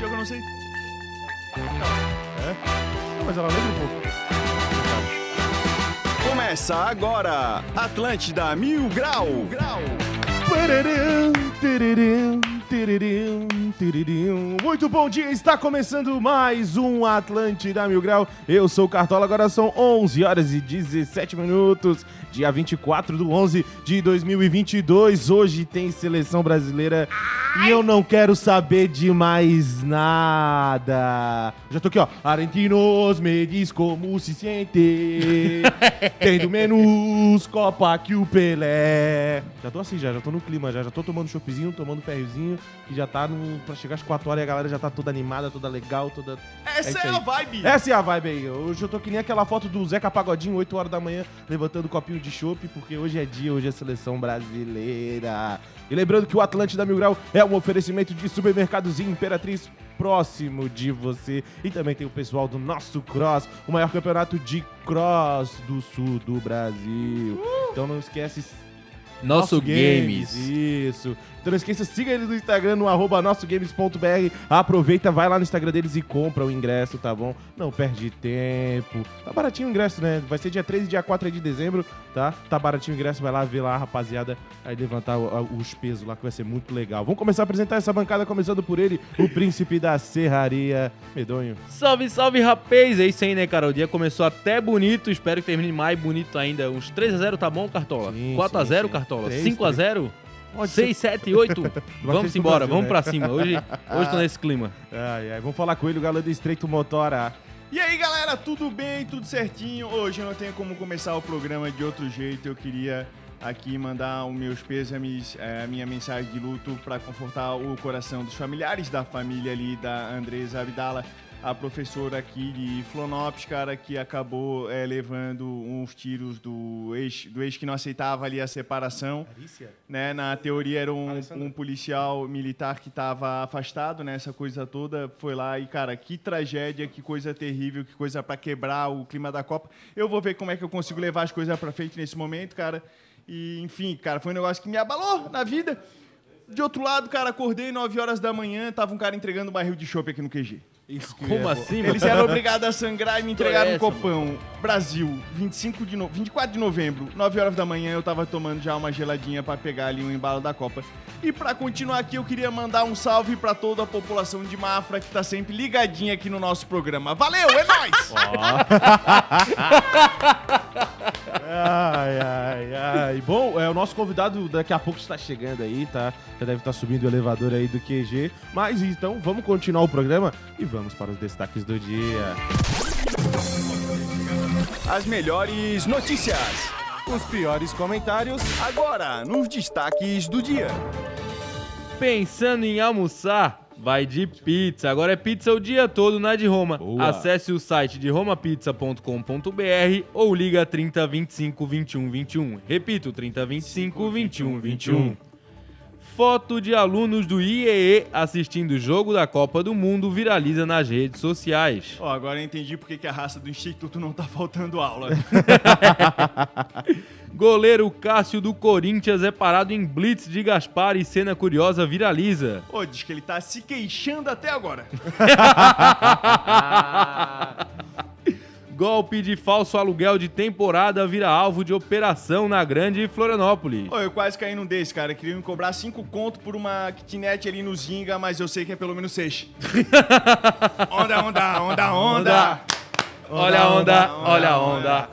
Pior que eu não sei. Não, mas ela lembra um pouco. Começa agora, Atlântida Mil Grau. Pararam, tiririm, tiririm, tiririm. Muito bom dia, está começando mais um Atlântida Mil Grau. Eu sou o Cartola, agora são 11 horas e 17 minutos, dia 24 do 11 de 2022. Hoje tem seleção brasileira e eu não quero saber de mais nada. Já tô aqui, ó. Argentinos me diz como se sente, tendo menos Copa que o Pelé. Já tô assim, já, já tô no clima, já, já tô tomando choppzinho, tomando ferrozinho, que já tá no, pra chegar às 4 horas e a galera já tá toda animada, toda legal, toda... Essa isso é, aí. a vibe. Essa é a vibe aí. Hoje eu tô que nem aquela foto do Zeca Pagodinho, 8 horas da manhã, levantando um copinho de chopp, porque hoje é dia, hoje é seleção brasileira. E lembrando que o Atlântida Mil Grau é um oferecimento de supermercadozinho Imperatriz próximo de você. E também tem o pessoal do nosso Cross, o maior campeonato de cross do sul do Brasil. Então não esquece Nosso Games. Isso. Então não esqueça, siga eles no Instagram, no arroba nossogames.br. Aproveita, vai lá no Instagram deles e compra o ingresso, tá bom? Não perde tempo. Tá baratinho o ingresso, né? Vai ser dia 13 e dia 4 aí de dezembro, tá? Tá baratinho o ingresso, vai lá ver lá, rapaziada. Aí levantar os pesos lá, que vai ser muito legal. Vamos começar a apresentar essa bancada, começando por ele, o príncipe da serraria, Medonho. Salve, salve, rapaz! É isso aí, né, cara? O dia começou até bonito. Espero que termine mais bonito ainda. Uns 3x0 tá bom, Cartola? Sim, 4x0, sim, sim. Cartola? Três, 5x0? Pode ser. 6, 7, 8? ser Vamos embora, Brasil, vamos né? pra cima. Hoje, hoje tô nesse clima. Ai, ai, vamos falar com ele, o galã do Estreito Motora. E aí, galera, tudo bem? Tudo certinho? Hoje eu não tenho como começar o programa de outro jeito. Eu queria aqui mandar os meus pêsames, eh, a minha mensagem de luto para confortar o coração dos familiares da família ali da Andresa Abdala, a professora aqui de Flonopes, cara, que acabou eh, levando uns tiros do ex, do ex que não aceitava ali a separação né? Na teoria era um, um policial militar que estava afastado, né? Essa coisa toda foi lá e cara, que tragédia, que coisa terrível, que coisa para quebrar o clima da Copa. Eu vou ver como é que eu consigo levar as coisas para frente nesse momento, cara. E enfim, cara, foi um negócio que me abalou na vida. De outro lado, cara, acordei 9 horas da manhã, tava um cara entregando um barril de chopp aqui no QG. Isso que Como é, assim, mano? Eles eram obrigados a sangrar e me entregaram um copão. Brasil, 25 de no... 24 de novembro, 9 horas da manhã, eu tava tomando já uma geladinha pra pegar ali um embalo da Copa. E pra continuar aqui, eu queria mandar um salve pra toda a população de Mafra que tá sempre ligadinha aqui no nosso programa. Valeu, é nóis! Ai, nosso convidado daqui a pouco está chegando aí, tá? Já deve estar subindo o elevador aí do QG. Mas então, vamos continuar o programa e vamos para os destaques do dia. As melhores notícias. Os piores comentários. Agora, nos destaques do dia. Pensando em almoçar? Vai de pizza. Agora é pizza o dia todo na de Roma. Boa. Acesse o site de romapizza.com.br ou liga 30 25 21 21. Repito, 30 25 21 21. Foto de alunos do IEE assistindo o jogo da Copa do Mundo viraliza nas redes sociais. Ó, agora eu entendi porque que a raça do Instituto não tá faltando aula. Goleiro Cássio do Corinthians é parado em blitz de Gaspar e cena curiosa viraliza. Ô, diz que ele tá se queixando até agora. Golpe de falso aluguel de temporada vira alvo de operação na Grande Florianópolis. Ô, eu quase caí num desse, cara. Queriam me cobrar cinco conto por uma kitnet ali no Zinga, mas eu sei que é pelo menos seis. onda, onda, onda, onda. Olha a onda, olha a onda.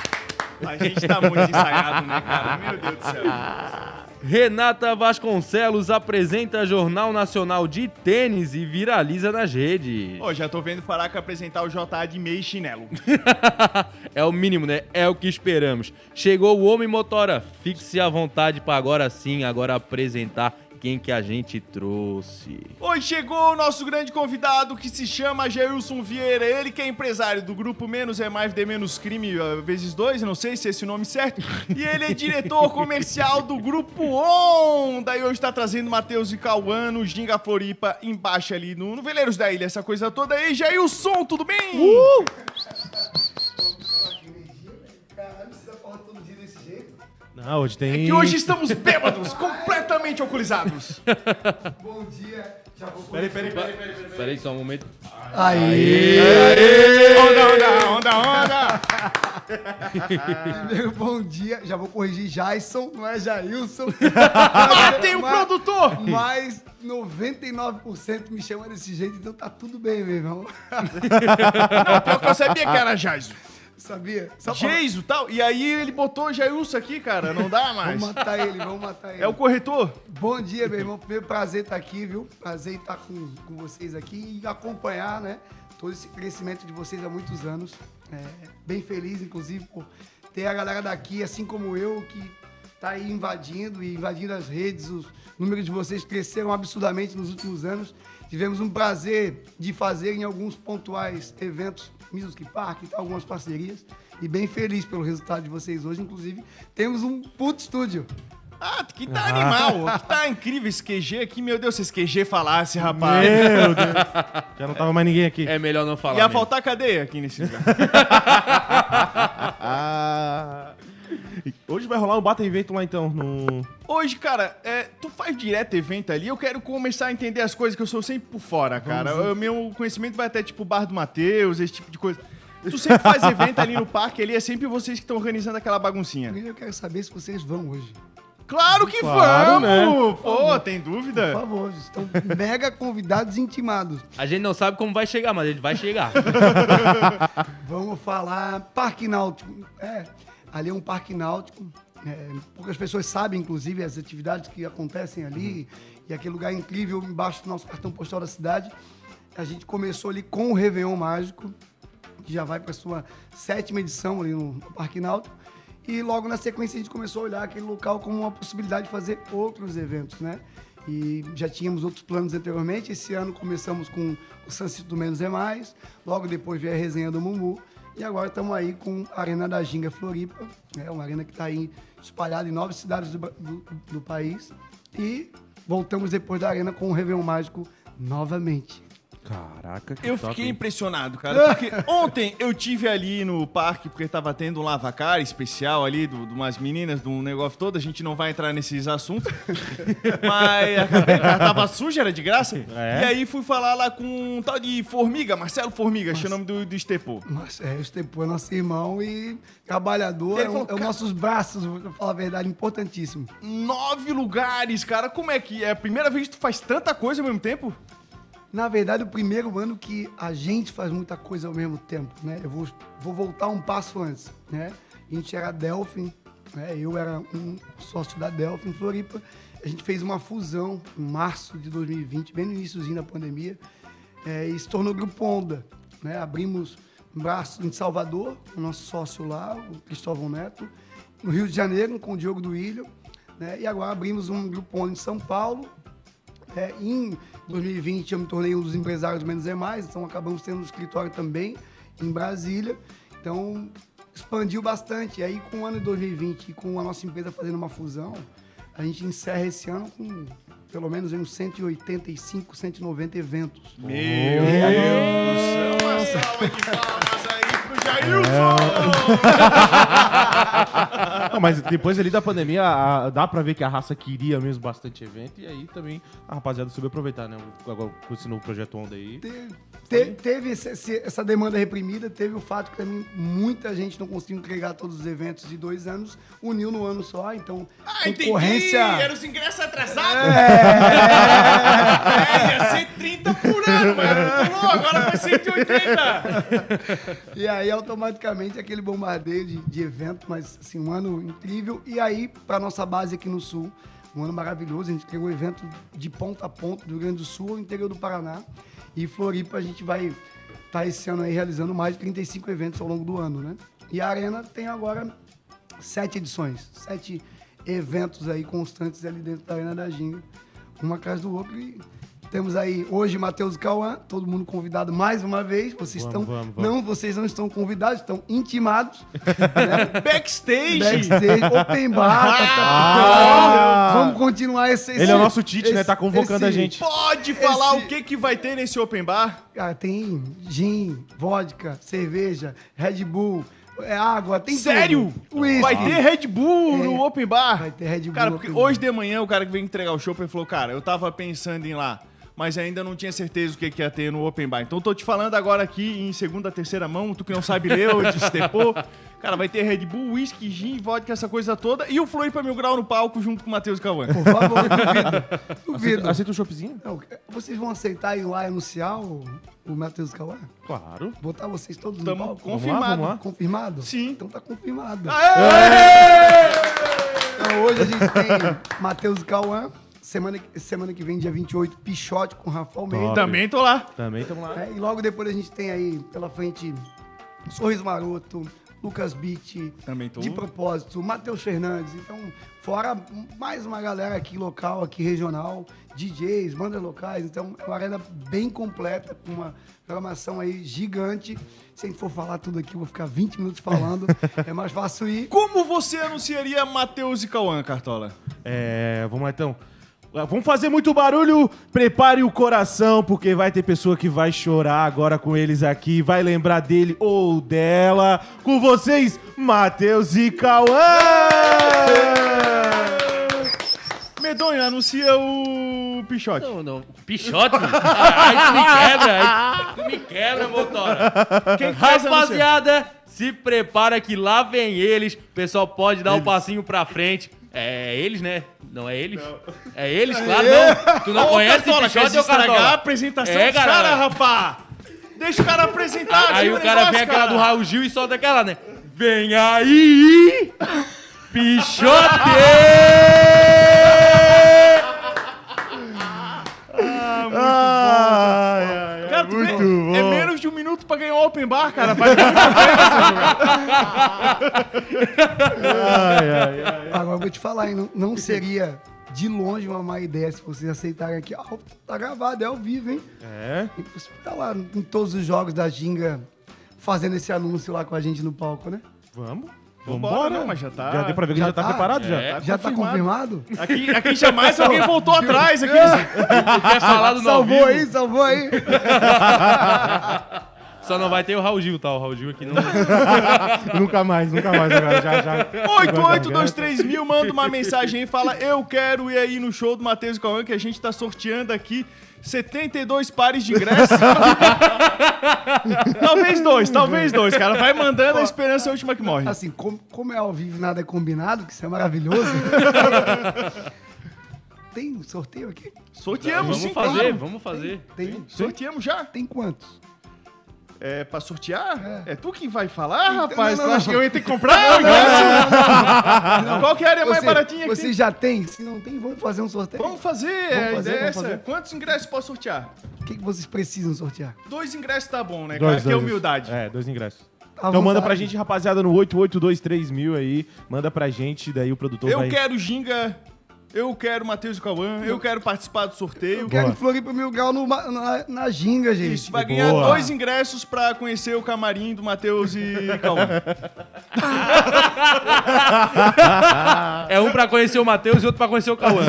A gente tá muito ensaiado, né, cara? Meu Deus do céu. Renata Vasconcelos apresenta Jornal Nacional de Tênis e viraliza nas redes. Ô, já tô vendo Faraca apresentar o JA de meia e chinelo. É o mínimo, né? É o que esperamos. Chegou o Homem Motora. Fique-se à vontade para agora sim, agora apresentar quem que a gente trouxe. Hoje chegou o nosso grande convidado que se chama Jailson Vieira. Ele que é empresário do grupo Menos é Mais de Menos Crime uh, vezes dois, não sei se é esse o nome certo. E ele é diretor comercial do grupo On. Daí hoje tá trazendo Matheus e Cauã no Ginga Floripa, embaixo ali no, no Veleiros da Ilha, essa coisa toda aí. Jailson, tudo bem? Caralho, Ah, hoje tem. É que hoje estamos bêbados, completamente alcoolizados. Bom dia, já vou Peraí, peraí, peraí. Pera aí só um momento. Aí, Onda, onda, onda, onda. primeiro bom dia, já vou corrigir Jason, não é Jailson. Matem o produtor! Mas 99% me chama desse jeito, então tá tudo bem, meu irmão. Pior que eu sabia que era Jaiso. Sabia? Geiso e tal. E aí ele botou Jailson aqui, cara. Não dá mais. Vamos matar ele, vamos matar ele. É o corretor. Bom dia, meu irmão. Primeiro prazer estar aqui, viu? Prazer estar com, com vocês aqui e acompanhar, né? Todo esse crescimento de vocês há muitos anos. É, bem feliz, inclusive, por ter a galera daqui, assim como eu, que tá aí invadindo e invadindo as redes. Os números de vocês cresceram absurdamente nos últimos anos. Tivemos um prazer de fazer em alguns pontuais eventos Music Park e tal, algumas parcerias. E bem feliz pelo resultado de vocês hoje. Inclusive, temos um puto estúdio. Ah, que tá animal. Que tá incrível esse QG aqui. Meu Deus, se esse QG falasse, rapaz. Meu Deus. Já não tava mais ninguém aqui. É melhor não falar. Ia mesmo. faltar cadeia aqui nesse lugar. Ah. Hoje vai rolar um bata evento lá então. No... Hoje, cara, é, tu faz direto evento ali, eu quero começar a entender as coisas que eu sou sempre por fora, cara. O meu conhecimento vai até tipo Bar do Mateus, esse tipo de coisa. Tu sempre faz evento ali no parque ali, é sempre vocês que estão organizando aquela baguncinha. Primeiro eu quero saber se vocês vão hoje. Claro que Claro, vamos! né? Pô, tem Por dúvida? favor, estão mega convidados intimados. A gente não sabe como vai chegar, mas ele vai chegar. Vamos falar Parque Náutico. É, ali é um parque náutico. É, poucas pessoas sabem, inclusive, as atividades que acontecem ali. E aquele lugar incrível embaixo do nosso cartão postal da cidade. A gente começou ali com o Réveillon Mágico, que já vai para sua sétima edição ali no, no Parque Náutico. E logo na sequência a gente começou a olhar aquele local como uma possibilidade de fazer outros eventos, né? E já tínhamos outros planos anteriormente. Esse ano começamos com o Sancito do Menos é Mais, logo depois veio a resenha do Mumu. E agora estamos aí com a Arena da Ginga Floripa, né? uma arena que está aí espalhada em nove cidades do, do- do país. E voltamos depois da arena com o Réveillon Mágico novamente. Caraca, que Eu top, fiquei hein? impressionado, cara. Porque ontem eu tive ali no parque, porque tava tendo um lavacar especial ali, de umas meninas, de um negócio todo. A gente não vai entrar nesses assuntos. Mas acabei, cara, tava suja, era de graça. É? E aí fui falar lá com um tal de Formiga, Marcelo Formiga, achei o nome do, do Estepô. Mas é, o Estepô é nosso irmão e trabalhador, Ele é, falou, é os "Ca- nossos braços, vou falar a verdade, importantíssimo. Nove lugares, cara. Como é que é a primeira vez que tu faz tanta coisa ao mesmo tempo? Na verdade, o primeiro ano que a gente faz muita coisa ao mesmo tempo, né? Eu vou, vou voltar um passo antes, né? A gente era Delphin, né? Eu era um sócio da Delphin em Floripa. A gente fez uma fusão em março de 2020, bem no iníciozinho da pandemia, é, e se tornou Grupo Onda, né? Abrimos um braço em Salvador, o nosso sócio lá, o Cristóvão Neto, no Rio de Janeiro, com o Diogo do Ilho, né? E agora abrimos um Grupo Onda em São Paulo, é, em 2020 eu me tornei um dos empresários do Menos é Mais, então acabamos tendo um escritório também em Brasília. Então expandiu bastante. E aí com o ano de 2020 e com a nossa empresa fazendo uma fusão, a gente encerra esse ano com pelo menos uns 185, 190 eventos. Meu Deus do céu. Uma salva de palmas aí pro Jailson! Não, mas depois ali da pandemia, a- dá pra ver que a raça queria mesmo bastante evento. E aí também a rapaziada soube aproveitar, né? Agora com esse novo projeto Onda aí. Te- te- teve esse- essa demanda reprimida, teve o fato que também muita gente não conseguiu entregar todos os eventos de dois anos, uniu no ano só, então Ah, entendi! concorrência... Era os ingressos atrasados? É, ia ser 30 por ano, mas pulou, agora foi 180! E aí, automaticamente, aquele bombardeio de, de evento, mas assim, um ano incrível. E aí, para nossa base aqui no Sul, um ano maravilhoso. A gente criou um evento de ponta a ponta do Rio Grande do Sul ao interior do Paraná. E Floripa, a gente vai estar esse ano aí realizando mais de 35 eventos ao longo do ano, né? E a Arena tem agora sete edições, sete eventos aí constantes ali dentro da Arena da Ginga, um atrás do outro. E temos aí hoje Matheus Cauã, todo mundo convidado mais uma vez. Vocês Vamos, estão. vamos, vamos. Não, vocês não estão convidados, estão intimados. Backstage! Backstage, open bar. tá- tá- Ah! Vamos continuar esse. Ele é o nosso Tite, né? Tá convocando a gente. Pode falar Esse- o que, que vai ter nesse open bar? Cara, tem gin, vodka, cerveja, Red Bull, É água, tem Sério? tudo. Vai ter Red Bull no É, Open Bar? vai ter Red Bull Cara, no porque Open Bar. hoje de manhã o cara que veio entregar o show falou, cara, eu tava pensando em ir lá, mas ainda não tinha certeza o que, que ia ter no Open Bar. Então tô te falando agora aqui em segunda, terceira mão, tu que não sabe ler ou destepou. Cara, vai ter Red Bull, whisky, gin, vodka, essa coisa toda. E o Floripa Mil Grau no palco junto com o Matheus Cauã. Por favor, duvido. Duvido. Aceita um choppzinho? Não, vocês vão aceitar ir lá e anunciar o, o Matheus Cauã? Claro. Botar vocês todos Tamo no palco? confirmado. vamos lá. Confirmado? Sim. Então tá confirmado. Aê! Então hoje a gente tem Matheus Cauã. Semana, que- semana que vem, dia 28, Pichote com Rafa Almeida. Também tô lá. Também estamos lá. É, e logo depois a gente tem aí pela frente Sorriso Maroto, Lucas Beat, Também tô. de propósito, Matheus Fernandes. Então, fora mais uma galera aqui local, aqui regional, DJs, bandas locais. Então, é uma arena bem completa, com uma programação aí gigante. Se a gente for falar tudo aqui, eu vou ficar 20 minutos falando. é mais fácil ir. Como você anunciaria Matheus e Cauã, Cartola? É, vamos lá então. Ah, Vamos fazer muito barulho, prepare o coração, porque vai ter pessoa que vai chorar agora com eles aqui, vai lembrar dele ou dela. Com vocês, Matheus e Cauã! Medonho, anuncia o Pichote. Não, não. Pichote? Ah, Aí tu me quebra, aí tu me quebra, motora. Quem que faz? Rapaziada, se prepara que lá vem eles. O pessoal pode dar um passinho pra frente. É eles, né? Não é eles? É eles, claro, não. Tu não Ô, conhece Cartola, Pichote quer ou estragar a Cartola? apresentação É, dos cara. rapá! Deixa o cara apresentar, Aí o cara vem aquela cara. do Raul Gil e solta aquela, né? Vem aí, Pichote! Pra ganhar o Open Bar, cara. Ai, ai, ai. Agora eu vou te falar, hein? Não, não seria de longe uma má ideia se vocês aceitarem aqui. Ah, tá gravado, é ao vivo, hein? É? Você Tá lá em todos os jogos da Ginga fazendo esse anúncio lá com a gente no palco, né? Vamos. Vambora, Vambora. não, mas já tá- Já deu pra ver que já, já tá, tá. preparado já. É. Já tá confirmado? Aqui, aqui jamais alguém voltou atrás. Aqui. Quer falar do não Salvou aí, salvou aí. Só não vai ter o Raul Gil, tá? O Raul Gil aqui não... nunca mais, nunca mais agora. Já, já. 8823 mil, manda uma mensagem aí e fala: Eu quero ir aí no show do Matheus e Cauã, que a gente tá sorteando aqui 72 pares de ingressos. talvez dois, talvez dois, cara. Vai mandando a esperança é a última que morre. Assim, como, como é ao vivo nada é combinado, que isso é maravilhoso. Tem um sorteio aqui? Sorteamos, Vamos sim, fazer, claro. vamos fazer. Tem. Sorteamos já. Tem quantos? É pra sortear? É, tu que vai falar, rapaz? não, tu não, acha não. que eu ia ter que comprar o ingresso? Qual que é a área mais baratinha que Você já tem? Se não tem, vamos fazer um sorteio. Vamos fazer, Vamos fazer, é vamos essa. fazer. Quantos ingressos posso sortear? O que, que vocês precisam sortear? Dois ingressos tá bom, né, cara? Dois, que é humildade. É, dois ingressos. À então manda vontade. pra gente, rapaziada, no 8823 mil aí. Manda pra gente, daí o produtor Eu vai... quero Ginga, eu quero Matheus e Cauã, eu quero participar do sorteio. Eu quero Boa. em Floripa Mil Grau no na, na ginga, gente. Isso, vai Boa. ganhar dois ingressos pra conhecer o camarim do Matheus e Cauã. É um pra conhecer o Matheus e outro pra conhecer o Cauã.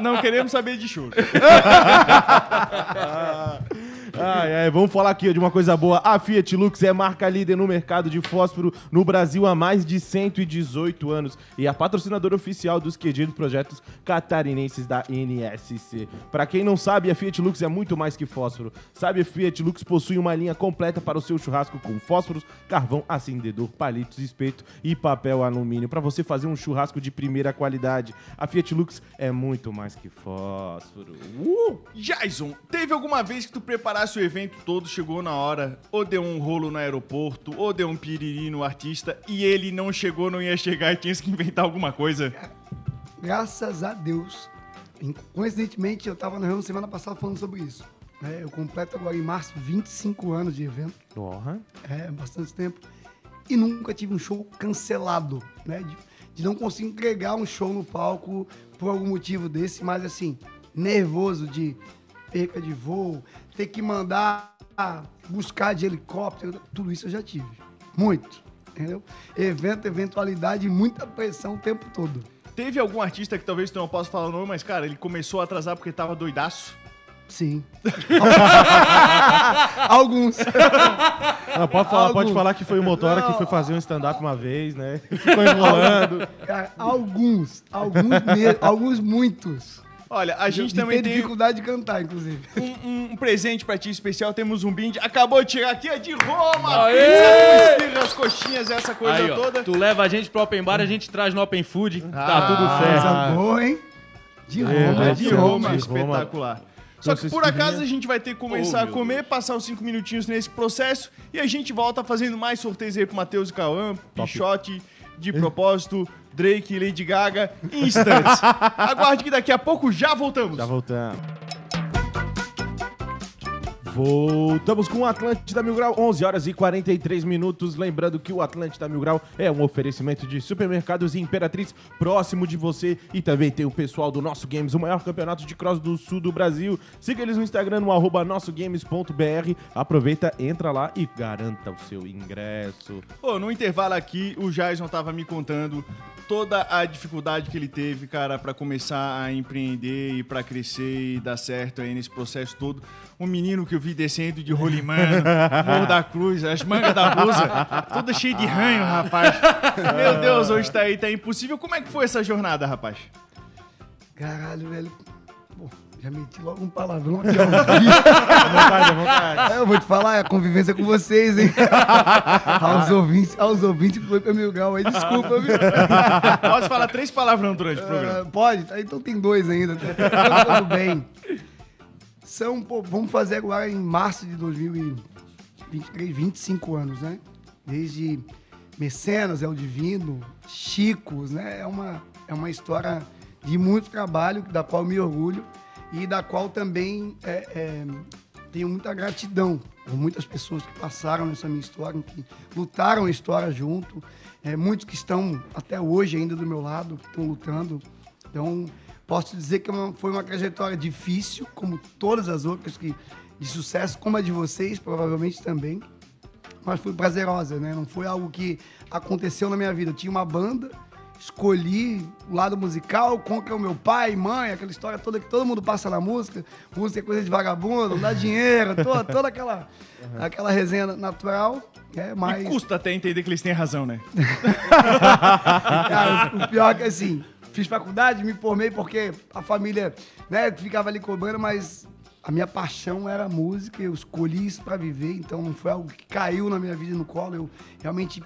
Não queremos saber de show. Ai, ai, vamos falar aqui de uma coisa boa. A Fiat Lux é marca líder no mercado de fósforo no Brasil há mais de 118 anos e a patrocinadora oficial dos queridos projetos catarinenses da NSC. Para quem não sabe, a Fiat Lux é muito mais que fósforo. Sabe, a Fiat Lux possui uma linha completa para o seu churrasco com fósforos, carvão, acendedor, palitos, espeto e papel alumínio para você fazer um churrasco de primeira qualidade. A Fiat Lux é muito mais que fósforo. Uh! Jason, teve alguma vez que tu preparasse o evento todo, chegou na hora, ou deu um rolo no aeroporto, ou deu um piriri no artista, e ele não chegou, não ia chegar e tinha que inventar alguma coisa? Graças a Deus. Em- Coincidentemente, eu tava na reunião semana passada falando sobre isso. né? eu completo agora em março 25 anos de evento. Porra. É, bastante tempo. E nunca tive um show cancelado, né? De, de não conseguir entregar um show no palco por algum motivo desse, mas assim, nervoso de perca de voo, ter que mandar buscar de helicóptero, tudo isso eu já tive. Muito, entendeu? Evento, eventualidade, muita pressão o tempo todo. Teve algum artista que talvez tu não possa falar o nome, mas, cara, ele começou a atrasar porque tava doidaço? Sim. Alguns. Não, pode, falar, pode falar que foi o Motora que foi fazer um stand-up uma vez, né? Ficou enrolando. Cara, alguns. Alguns mesmo. Alguns muitos. Olha, a gente E também tem dificuldade de cantar, inclusive. um, um presente pra ti especial. Temos um brinde. Acabou de chegar aqui, é de Roma. Aê! Pizza as coxinhas, essa coisa Aí, ó, toda. tu leva a gente pro Open Bar, a gente traz no Open Food, Ah, tá tudo certo. Coisa boa, hein? De É, Roma, né? de de Roma, Roma, de espetacular. Só que por acaso a gente vai ter que começar Oh, a comer, passar os cinco minutinhos nesse processo e a gente volta fazendo mais sorteios aí pro Matheus e Cauã, Pichote, de propósito, Drake e Lady Gaga, em instantes. Aguarde que daqui a pouco já voltamos. Já voltamos. Voltamos com o Atlântida Mil Grau, 11 horas e 43 minutos. Lembrando que o Atlântida Mil Grau é um oferecimento de supermercados Imperatriz próximo de você. E também tem o pessoal do Nosso Games, o maior campeonato de cross do sul do Brasil. Siga eles no Instagram, no arroba nossogames.br. Aproveita, entra lá e garanta o seu ingresso. Pô, no intervalo aqui, o Jason tava me contando toda a dificuldade que ele teve, cara, pra começar a empreender e pra crescer e dar certo aí nesse processo todo. Um menino que eu vi descendo de rolimano, Morro da Cruz, as mangas da blusa, toda cheia de ranho, rapaz. Meu Deus, hoje tá aí, tá impossível. Como é que foi essa jornada, rapaz? Caralho, velho. Pô, já meti logo um palavrão aqui ao vontade, vontade. É, Eu vou te falar, é a convivência com vocês, hein? aos ouvintes, aos ouvintes foi pra mil grau aí, desculpa, viu? Posso falar três palavrão durante o programa? Ah, pode? Ah, Então tem dois ainda. Tá tudo bem. São, pô, vamos fazer agora em março de 2023, 25 anos, né? Desde Mecenas, É o Divino, Chicos, né? É uma, é uma história de muito trabalho, da qual me orgulho e da qual também é, é, tenho muita gratidão por muitas pessoas que passaram nessa minha história, que lutaram a história junto, é, muitos que estão até hoje ainda do meu lado, que estão lutando. Então, posso dizer que é foi uma trajetória difícil, como todas as outras que de sucesso, como a de vocês, provavelmente também. Mas foi prazerosa, né? Não foi algo que aconteceu na minha vida. Eu tinha uma banda, escolhi o lado musical, com que é o meu pai, mãe, aquela história toda que todo mundo passa na música. Música é coisa de vagabundo, não dá dinheiro, toda, toda aquela, aquela resenha natural. É, mas... E custa até entender que eles têm razão, né? Cara, o pior é que assim, fiz faculdade, me formei porque a família, né, ficava ali cobrando, mas a minha paixão era a música, eu escolhi isso pra viver, então não foi algo que caiu na minha vida no colo, eu realmente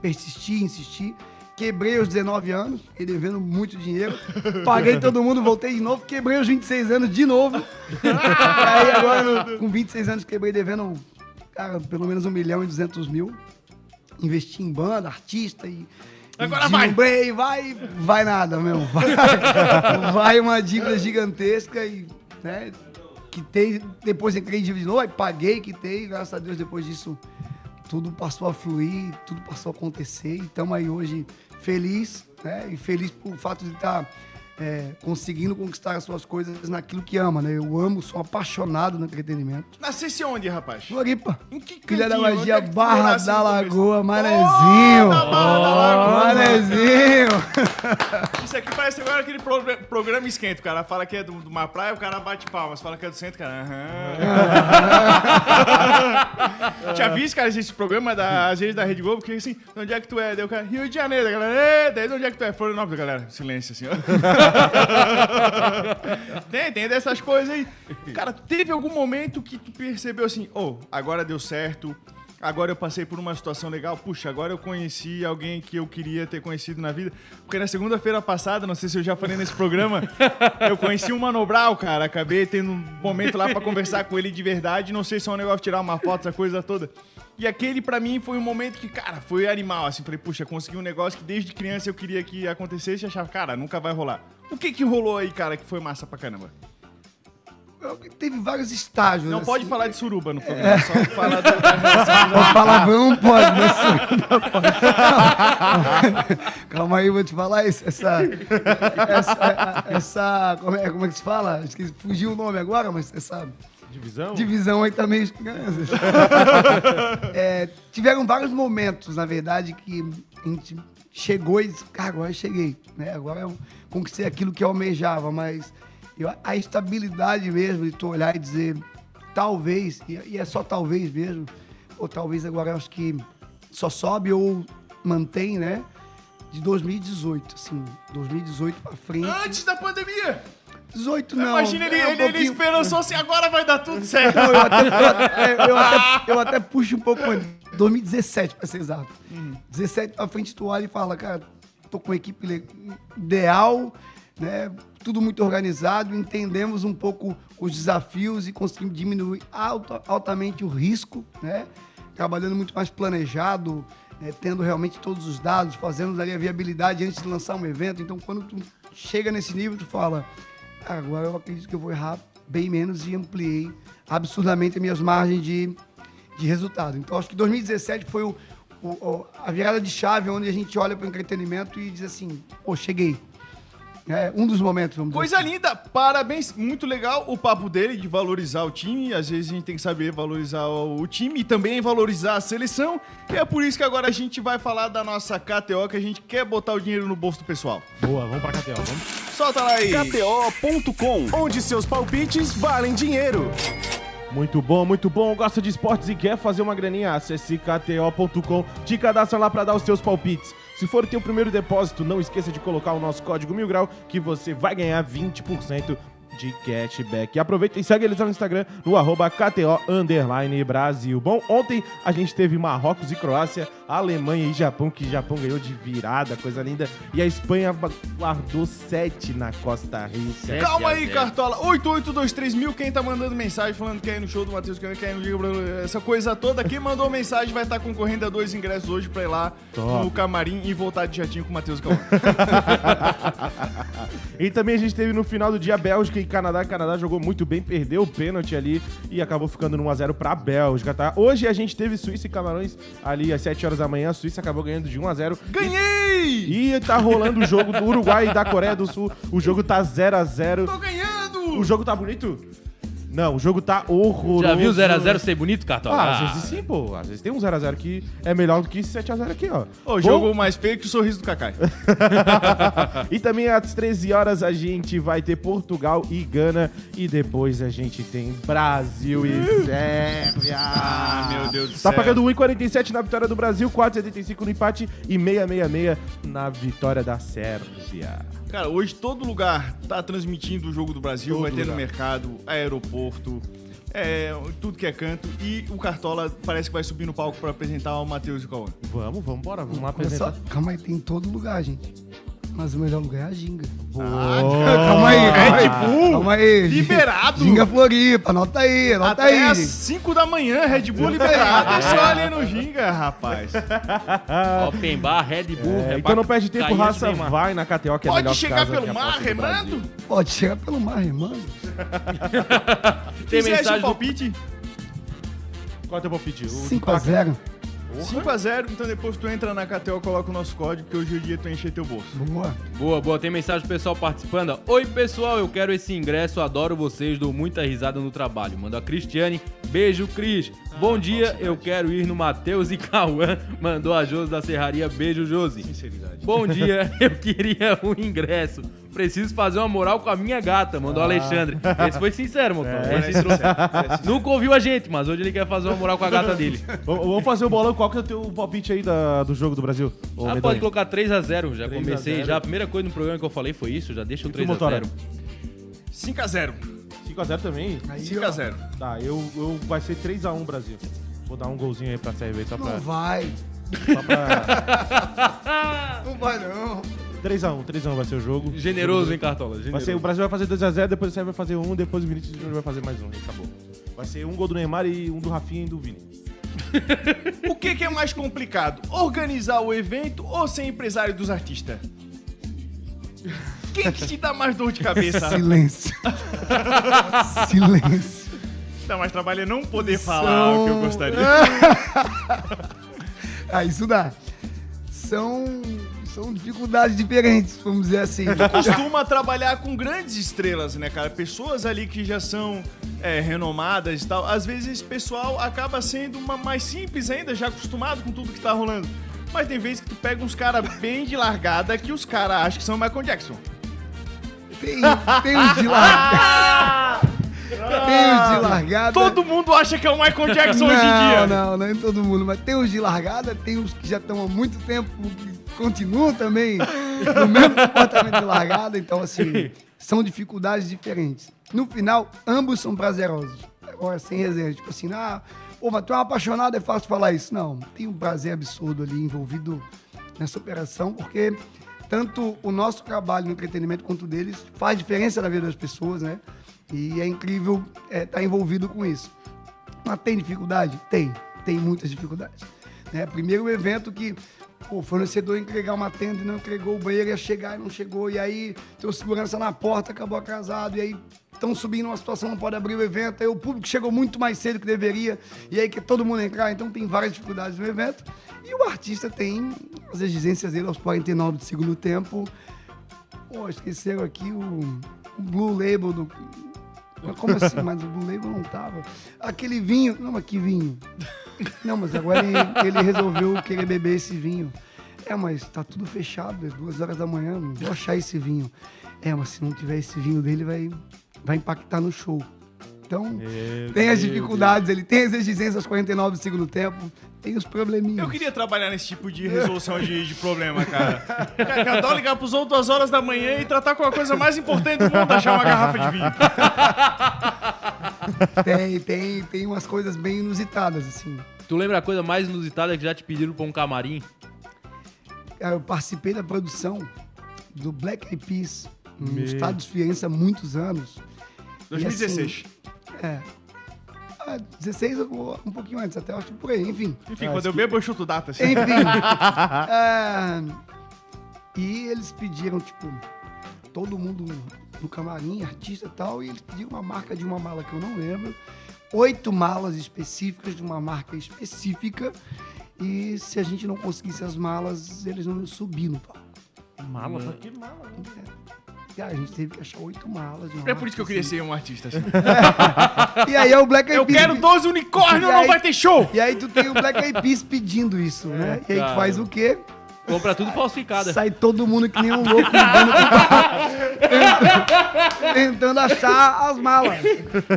persisti, insisti. Quebrei aos 19 anos, fiquei devendo muito dinheiro. Paguei todo mundo, voltei de novo, quebrei aos 26 anos de novo. e aí agora, com 26 anos, quebrei devendo, cara, pelo menos 1 milhão e 200 mil. Investi em banda, artista e. Agora vai. deslumbrei, vai! Vai nada mesmo. Vai, vai uma dívida gigantesca e. Né, quitei, depois entrei em dívida de novo, aí paguei, quitei, graças a Deus, depois disso tudo passou a fluir, tudo passou a acontecer e estamos aí hoje feliz, né? E feliz por fato de estar é, conseguindo conquistar as suas coisas naquilo que ama, né? Eu amo, sou apaixonado no entretenimento. Nascesse onde, rapaz? Floripa. Em que Filha da magia, é Barra da? Lagoa, Manezinho. Oh, Barra da Lagoa. Manezinho. Isso aqui parece agora aquele programa, programa esquenta. O cara fala que é de uma praia, o cara bate palmas. Fala que é do centro, cara. Aham. Tinha visto, cara, esse programa da, às vezes da Rede Globo, que assim, de onde é que tu é? Daí o cara, Rio de Janeiro, galera, "É, daí de onde é que tu é? Florianópolis, galera. Silêncio, assim, ó. tem, tem dessas coisas aí. Cara, teve algum momento que tu percebeu assim, oh, agora deu certo, agora eu passei por uma situação legal, puxa, agora eu conheci alguém que eu queria ter conhecido na vida. Porque na segunda-feira passada, não sei se eu já falei nesse programa, eu conheci o Mano Brown, cara, acabei tendo um momento lá pra conversar com ele de verdade, não sei se é um negócio tirar uma foto, essa coisa toda. E aquele pra mim foi um momento que, cara, foi animal, assim, falei, puxa, consegui um negócio que desde criança eu queria que acontecesse e achava, cara, nunca vai rolar. O que que rolou aí, cara, que foi massa pra caramba? Teve vários estágios. Não assim. pode falar de suruba no programa, só falar do, da palavrão não pode, mas não pode. Calma aí, vou te falar isso. Essa. Essa. essa como, é, como é que se fala? Esqueci, fugiu o nome agora, mas essa Divisão? divisão aí tá meio estranha. É, tiveram vários momentos, na verdade, que a gente chegou e disse, cara, agora eu cheguei. Né? Agora eu conquistei aquilo que eu almejava, mas Eu- a estabilidade mesmo de tu olhar e dizer, talvez, e, e é só talvez mesmo, ou talvez agora acho que só sobe ou mantém, né? De 2018, assim, 2018 pra frente. Antes da pandemia. 18 não. Imagina ele, é um ele, ele pouquinho- esperançou assim, agora vai dar tudo certo. Não, eu até, eu, até, eu até- eu até puxo um pouco antes. 2017, pra ser exato. 17 pra frente, tu olha e fala, cara, tô com uma equipe ideal, né? Tudo muito organizado, entendemos um pouco os desafios e conseguimos diminuir alta- altamente o risco, né? Trabalhando muito mais planejado, né? tendo realmente todos os dados, fazendo ali a viabilidade antes de lançar um evento. Então, quando tu chega nesse nível, tu fala, "Ah, agora eu acredito que eu vou errar bem menos e ampliei absurdamente as minhas margens de, de resultado. Então, acho que 2017 foi o- o- a virada de chave onde a gente olha para o entretenimento e diz assim, pô, cheguei. É um dos momentos, vamos Coisa dizer. linda, parabéns, muito legal o papo dele de valorizar o time. Às vezes a gente tem que saber valorizar o time e também valorizar a seleção. E é por isso que agora a gente vai falar da nossa KTO, que a gente quer botar o dinheiro no bolso do pessoal. Boa, vamos pra KTO, vamos. Solta lá aí. KTO.com, onde seus palpites valem dinheiro. Muito bom, muito bom. Gosta de esportes e quer fazer uma graninha? Acesse kto.com, te cadastra lá para dar os seus palpites. Se for o teu primeiro depósito, não esqueça de colocar o nosso código Mil Grau, que você vai ganhar 20% de cashback. Aproveita e segue eles lá no Instagram, no arroba KTO Brasil. Bom, ontem a gente teve Marrocos e Croácia, Alemanha e Japão, que Japão ganhou de virada, coisa linda. E a Espanha guardou 7 na Costa Rica. Sete Calma aí. Cartola. 8823 mil. Quem tá mandando mensagem falando que quer ir no show do Matheus, que quer ir no Liga, blá, essa coisa toda. Quem mandou mensagem vai estar concorrendo a dois ingressos hoje pra ir lá Top. no camarim e voltar de jatinho com o Matheus Cauã. E também a gente teve no final do dia Bélgica e Canadá. Canadá jogou muito bem, perdeu o pênalti ali e acabou ficando no 1x0 pra Bélgica, tá? Hoje a gente teve Suíça e Camarões ali às 7 horas da manhã. A Suíça acabou ganhando de 1x0. Ganhei! E tá rolando o jogo do Uruguai e da Coreia do Sul. O jogo tá 0x0. Tô ganhando! O jogo tá bonito? Não, o jogo tá horroroso. Já viu 0x0 ser bonito, Cartola? Ah, às vezes sim, pô. Às vezes tem um 0x0 que é melhor do que 7x0 aqui, ó. O Bom, jogo mais feio que o sorriso do Kaká. E também às 13 horas a gente vai ter Portugal e Gana. E depois a gente tem Brasil e Sérvia. Ah, meu Deus do Tá céu. pagando 1,47 na vitória do Brasil, 4,75 no empate e 6,66 na vitória da Sérvia. Cara, hoje todo lugar tá transmitindo o jogo do Brasil. Todo vai ter no lugar. mercado, aeroporto, é, tudo que é canto. E o Cartola parece que vai subir no palco pra apresentar o Matheus e o Cauã. Vamos, vamos embora, vamos Olha apresentar. calma aí, tem em todo lugar, gente. Mas o melhor lugar é a Ginga. Ah, calma aí, calma aí. Red Bull, Calma aí. liberado. Ginga Floripa, anota aí, anota Até aí. às gente. 5 da manhã, Red Bull liberado. É só ali no Ginga, rapaz. Open Bar, Red Bull. É, é então não perde tempo, raça, de vai na KTO que é Pode melhor chegar pelo mar remando? Pode chegar pelo mar, remando. Tem mensagem do... palpite? Qual é o teu palpite? O 5x0. 5x0, então depois tu entra na KTO, coloca o nosso código, que hoje é o dia tu encher teu bolso. Boa. Boa, boa. Tem mensagem do pessoal participando. Oi, pessoal, eu quero esse ingresso. Adoro vocês, dou muita risada no trabalho. Mandou a Cristiane. Beijo, Cris. Bom dia, eu quero ir no Matheus e Cauã. Mandou a Josi da Serraria. Beijo, Josi. Sinceridade. Bom dia, eu queria um ingresso. Preciso fazer uma moral com a minha gata, mandou o Alexandre. Esse foi sincero, motor. Esse trouxe- Nunca ouviu a gente, mas hoje ele quer fazer uma moral com a gata dele. Vamos fazer o bolão. Qual que é o teu palpite aí da- do jogo do Brasil? Ah, Medonho? pode colocar 3x0. Já 3 a comecei. 0. Já a primeira coisa no programa que eu falei foi isso. Já deixa o E tu, Motora? 3x0. 5x0. 5x0 também? Aí, 5x0. Tá, eu, eu vai ser 3x1 Brasil. Vou dar um golzinho aí pra aí, só pra. Não vai. Só pra... Não vai, não. 3x1, 3x1 vai ser o jogo. Generoso, hein, Cartola? Vai Generoso. ser, o Brasil vai fazer 2x0, depois o Sérvia vai fazer um, depois o Vinícius Júnior vai fazer mais um. e Acabou. Vai ser um gol do Neymar e um do Rafinha e do Vini. O que, que é mais complicado? Organizar o evento ou ser empresário dos artistas? Quem que te dá mais dor de cabeça? Silêncio. Silêncio. Dá mais trabalho é não poder falar o que eu gostaria. Ah, isso dá. São, são dificuldades diferentes, vamos dizer assim. Costuma trabalhar com grandes estrelas, né, cara? Pessoas ali que já são é, renomadas e tal. Às vezes esse pessoal acaba sendo uma mais simples ainda, já acostumado com tudo que tá rolando. Mas tem vezes que tu pega uns caras bem de largada que os caras acham que são Michael Jackson. Tem, tem os de largada. tem os de largada. Todo mundo acha que é o Michael Jackson não, hoje em dia. Não, não é todo mundo, mas tem os de largada, tem os que já estão há muito tempo, que continuam também no mesmo comportamento de largada, então assim, são dificuldades diferentes. No final, ambos são prazerosos. Agora, sem resenha, tipo assim, ah, pô, mas tu é um apaixonado, é fácil falar isso. Não, tem um prazer absurdo ali envolvido nessa operação, porque tanto o nosso trabalho no entretenimento quanto o deles faz diferença na vida das pessoas, né? E é incrível estar envolvido com isso. Mas tem dificuldade? Tem. Tem muitas dificuldades. Né? Primeiro evento que o fornecedor entregar uma tenda e não entregou, o banheiro ia chegar e não chegou, e aí tem segurança na porta, acabou atrasado, e aí estão subindo uma situação, não pode abrir o evento, aí o público chegou muito mais cedo que deveria, e aí que todo mundo entrar, então tem várias dificuldades no evento. E o artista tem as exigências dele aos 49 do segundo tempo. Pô, esqueceram aqui o, o Blue Label do. Como assim? Mas o Blue Label não tava. Aquele vinho. Não, mas que vinho? Não, mas agora ele, ele resolveu querer beber esse vinho. É, mas tá tudo fechado, é duas horas da manhã, não vou achar esse vinho. É, mas se não tiver esse vinho dele, vai, vai impactar no show. Então, Meu tem as Deus. dificuldades, ele tem as exigências aos 49 do segundo tempo, tem os probleminhas. Eu queria trabalhar nesse tipo de resolução de, de problema, cara. Cara, eu adoro ligar pros outros duas horas da manhã e tratar com a coisa mais importante do mundo, achar uma garrafa de vinho. Tem, tem, tem umas coisas bem inusitadas, assim. Tu lembra a coisa mais inusitada que já te pediram pra um camarim? Cara, eu participei da produção do Black Eyed Peas no Meu. estado de Firenze há muitos anos. E, 2016. assim, é. Ah, 16 ou um pouquinho antes, até acho que por aí, enfim. Enfim, quando eu bebo, eu chuto datas. Enfim. é, e eles pediram, tipo, todo mundo no camarim, artista e tal, e eles pediram uma marca de uma mala que eu não lembro. Oito malas específicas de uma marca específica. E se a gente não conseguisse as malas, eles não iam subir no palco. Mala? Pra que mala? E aí a gente teve que achar oito malas. de uma É por isso que eu queria marca ser um artista. assim. específica. E aí é o Black Eyed Eu Peas quero que- 12 unicórnios, E não aí- vai ter show! E aí tu tem o Black Eyed Peas pedindo isso, né? E aí tu faz o quê? Compra tudo falsificada. Sai todo mundo que nem um louco andando com o carro, tentando, tentando achar as malas.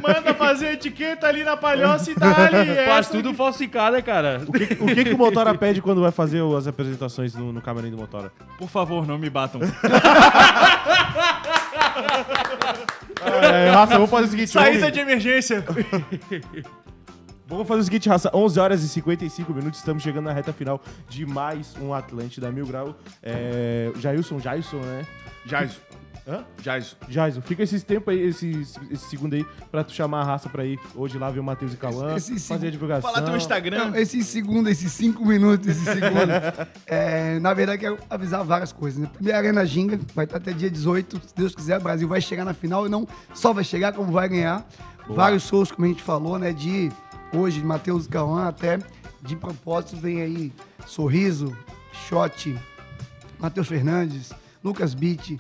Manda fazer etiqueta ali na palhoça e dá ali. é Faz essa tudo falsificada, cara. O que, o que, que o Motora pede quando vai fazer as apresentações no, no camarim do Motora? Por favor, não me batam. É, raça, vamos fazer o seguinte. Saída de emergência. Vamos fazer o seguinte, raça. 11 horas e 55 minutos. Estamos chegando na reta final de mais um Atlântida Mil Grau. É, Jailson, Jailson, né? Jaiso. Hã? Jaiso. Jailson, fica esses tempos aí, esses, esse segundo aí, pra tu chamar a raça pra ir hoje lá ver o Matheus e Cauã, Esse- esse fazer a divulgação. Fala teu Instagram. Não, esses segundos, esses cinco minutos, esses segundos. é, na verdade, quero avisar várias coisas. Né? Primeiro, Arena Ginga vai estar até dia 18. Se Deus quiser, o Brasil vai chegar na final e não só vai chegar, como vai ganhar. Vários shows, como a gente falou, né? De hoje, Matheus Cauã, até de propósito, vem aí Sorriso, Shot, Matheus Fernandes, Lucas Beat.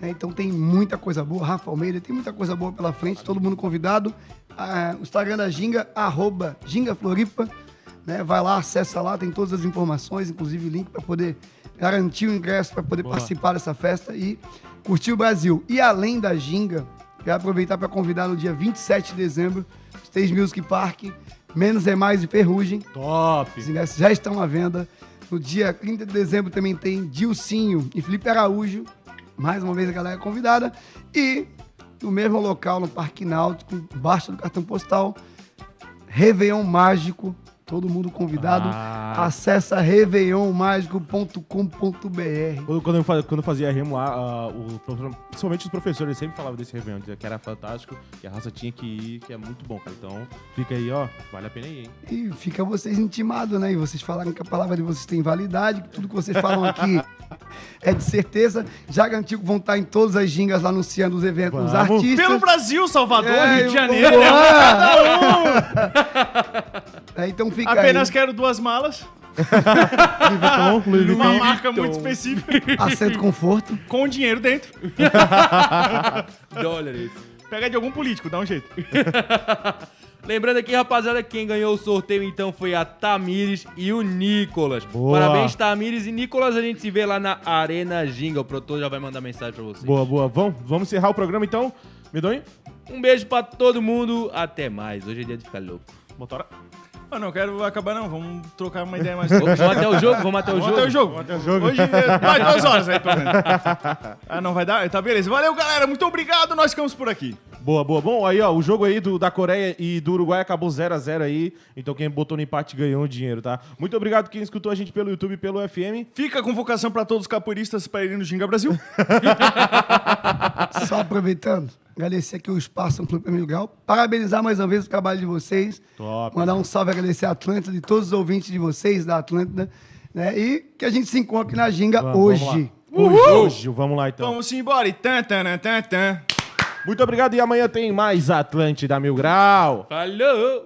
né? Então tem muita coisa boa. Rafa Almeida, tem muita coisa boa pela frente. Todo mundo convidado. Ah, o Instagram da Ginga, arroba Ginga Floripa. Né? Vai lá, acessa lá, tem todas as informações, inclusive link para poder garantir o ingresso, para poder participar dessa festa e curtir o Brasil. E além da Ginga, quero aproveitar para convidar no dia 27 de dezembro, Stage Music Park, Menos é Mais e Ferrugem. Top! Os ingressos já estão à venda. No dia 30 de dezembro também tem Dilcinho e Felipe Araújo. Mais uma vez a galera é convidada. E no mesmo local, no Parque Náutico, embaixo do cartão postal, Réveillon Mágico. Todo mundo convidado. Ah. Acessa réveillonmágico.com.br. Quando, quando eu, quando eu fazia remo lá, ah, o principalmente os professores sempre falavam desse Réveillon, dizia que era fantástico, que a raça tinha que ir, que é muito bom, cara. Então, fica aí, ó, vale a pena ir, hein? E fica vocês intimados, né? E vocês falarem que a palavra de vocês tem validade, que tudo que vocês falam aqui é de certeza. Já garantiu que vão estar em todas as gingas lá anunciando os eventos dos Vamos. artistas. Pelo Brasil, Salvador, É, Rio de Janeiro. o- né? É, então fica Apenas aí. quero duas malas. Louis Vuitton, Louis Uma Vuitton. marca muito específica. Assento conforto. Com dinheiro dentro. Dólares. Pega de algum político, dá um jeito. Lembrando aqui, rapaziada, quem ganhou o sorteio então foi a Tamires e o Nicolas. Boa. Parabéns, Tamires e Nicolas. A gente se vê lá na Arena Ginga. O produtor já vai mandar mensagem pra vocês. Boa, boa. Vamos, vamos encerrar o programa então. Medonho? Um beijo pra todo mundo. Até mais. Hoje é dia de ficar louco. Motora. Eu não quero acabar, não. Vamos trocar uma ideia mais Vamos até o jogo? Vamos até o Vamos jogo? até o jogo. Vamos até o jogo. Hoje é mais duas horas aí, pelo menos. Ah, não vai dar? Tá, beleza. Valeu, galera. Muito obrigado. Nós ficamos por aqui. Boa, boa. Bom, aí, ó, o jogo aí do, da Coreia e do Uruguai acabou 0x0 aí. Então quem botou no empate ganhou o dinheiro, tá? Muito obrigado quem escutou a gente pelo YouTube e pelo FM. Fica a convocação para todos os capoeiristas para irem no Ginga Brasil. Só aproveitando, agradecer aqui o Espaço no Clube Mil Grau. Parabenizar mais uma vez o trabalho de vocês. Top. Mandar um salve, agradecer a Atlântida e todos os ouvintes de vocês da Atlântida. Né? E que a gente se encontre na Ginga Vamos, vamos hoje. lá. Hoje, hoje, vamos lá então. Vamos embora. E tan, tan, tan, tan. Muito obrigado e amanhã tem mais Atlântida Mil Grau. Falou!